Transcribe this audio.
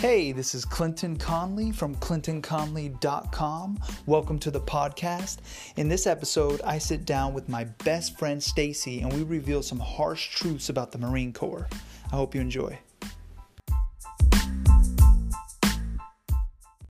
Hey, this is Clinton Conley from clintonconley.com. Welcome to the podcast. In this episode, I sit down with my best friend Stacey and we reveal some harsh truths about the Marine Corps. I hope you enjoy.